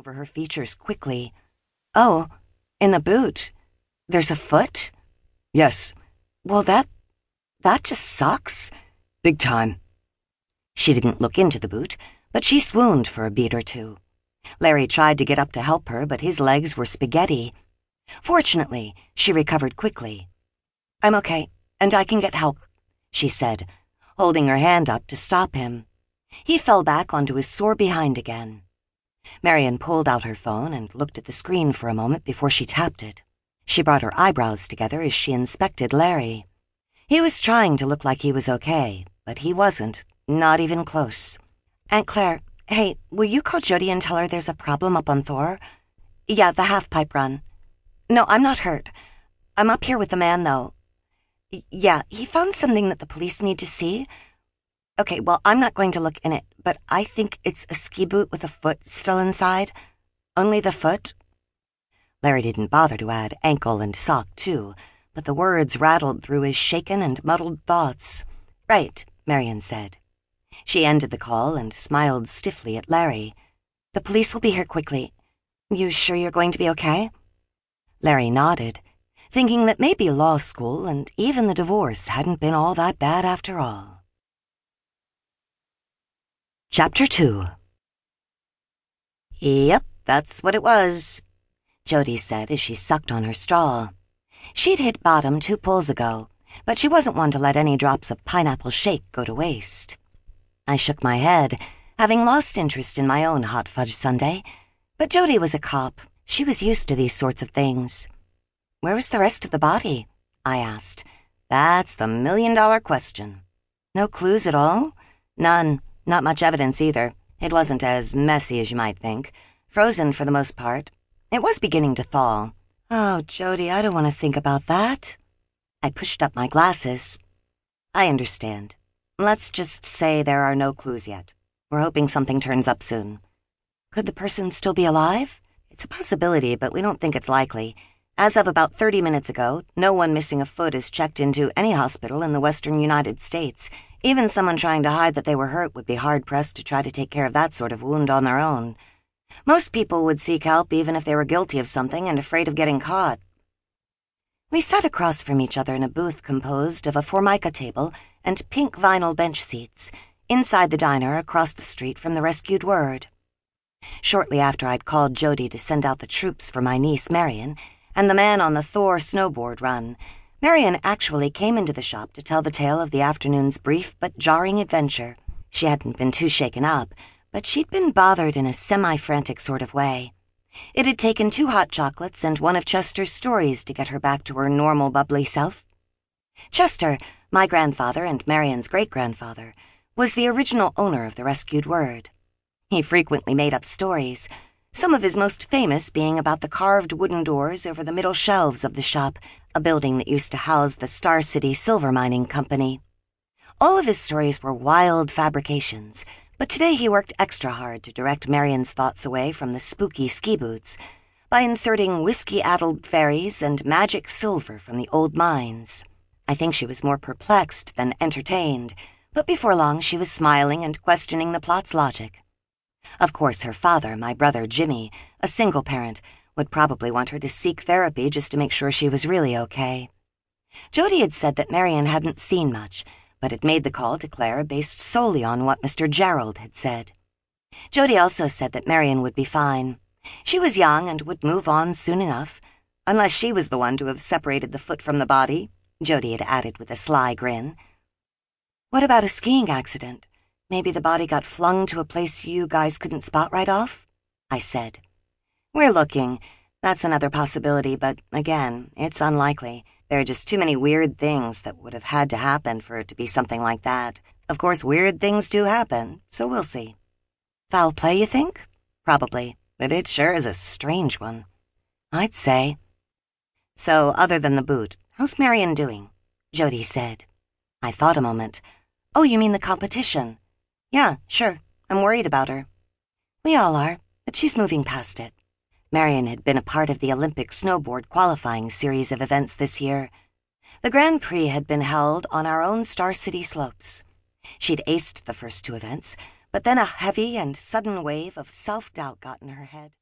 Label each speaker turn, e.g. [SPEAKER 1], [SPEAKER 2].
[SPEAKER 1] over her features quickly. Oh, in the boot. There's a foot?
[SPEAKER 2] Yes.
[SPEAKER 1] Well, that. that just sucks.
[SPEAKER 2] Big time.
[SPEAKER 1] She didn't look into the boot, but she swooned for a beat or two. Larry tried to get up to help her, but his legs were spaghetti. Fortunately, she recovered quickly. I'm okay, and I can get help, she said, holding her hand up to stop him. He fell back onto his sore behind again. Marion pulled out her phone and looked at the screen for a moment before she tapped it. She brought her eyebrows together as she inspected Larry. He was trying to look like he was okay, but he wasn't, not even close. Aunt Clare, hey, will you call Jody and tell her there's a problem up on Thor? Yeah, the half-pipe run. No, I'm not hurt. I'm up here with the man, though. Yeah, he found something that the police need to see. Okay, well, I'm not going to look in it, but I think it's a ski boot with a foot still inside. Only the foot? Larry didn't bother to add ankle and sock, too, but the words rattled through his shaken and muddled thoughts. Right, Marion said. She ended the call and smiled stiffly at Larry. The police will be here quickly. You sure you're going to be okay? Larry nodded, thinking that maybe law school and even the divorce hadn't been all that bad after all. Chapter 2 Yep, that's what it was, Jody said as she sucked on her straw. She'd hit bottom two pulls ago, but she wasn't one to let any drops of pineapple shake go to waste. I shook my head, having lost interest in my own hot fudge sundae, but Jody was a cop. She was used to these sorts of things. Where was the rest of the body? I asked. That's the million dollar question. No clues at all? None. Not much evidence either. It wasn't as messy as you might think. Frozen for the most part. It was beginning to thaw. Oh, Jody, I don't want to think about that. I pushed up my glasses. I understand. Let's just say there are no clues yet. We're hoping something turns up soon. Could the person still be alive? It's a possibility, but we don't think it's likely. As of about 30 minutes ago, no one missing a foot is checked into any hospital in the western United States. Even someone trying to hide that they were hurt would be hard pressed to try to take care of that sort of wound on their own. Most people would seek help even if they were guilty of something and afraid of getting caught. We sat across from each other in a booth composed of a formica table and pink vinyl bench seats, inside the diner across the street from the rescued word. Shortly after I'd called Jody to send out the troops for my niece Marion and the man on the Thor snowboard run, Marion actually came into the shop to tell the tale of the afternoon's brief but jarring adventure. She hadn't been too shaken up, but she'd been bothered in a semi-frantic sort of way. It had taken two hot chocolates and one of Chester's stories to get her back to her normal bubbly self. Chester, my grandfather and Marion's great-grandfather, was the original owner of the rescued word. He frequently made up stories, some of his most famous being about the carved wooden doors over the middle shelves of the shop, a building that used to house the Star City Silver Mining Company. All of his stories were wild fabrications, but today he worked extra hard to direct Marion's thoughts away from the spooky ski boots by inserting whiskey-addled fairies and magic silver from the old mines. I think she was more perplexed than entertained, but before long she was smiling and questioning the plot's logic. Of course, her father, my brother Jimmy, a single parent, would probably want her to seek therapy just to make sure she was really okay. Jody had said that Marion hadn't seen much, but had made the call to Clare based solely on what Mr. Gerald had said. Jody also said that Marion would be fine. She was young and would move on soon enough, unless she was the one to have separated the foot from the body, Jody had added with a sly grin. What about a skiing accident? Maybe the body got flung to a place you guys couldn't spot right off? I said. We're looking. That's another possibility, but again, it's unlikely. There are just too many weird things that would have had to happen for it to be something like that. Of course, weird things do happen, so we'll see. Foul play, you think? Probably, but it sure is a strange one. I'd say. So, other than the boot, how's Marion doing? Jody said. I thought a moment. Oh, you mean the competition? Yeah, sure. I'm worried about her. We all are, but she's moving past it. Marion had been a part of the Olympic snowboard qualifying series of events this year. The Grand Prix had been held on our own Star City slopes. She'd aced the first two events, but then a heavy and sudden wave of self-doubt got in her head.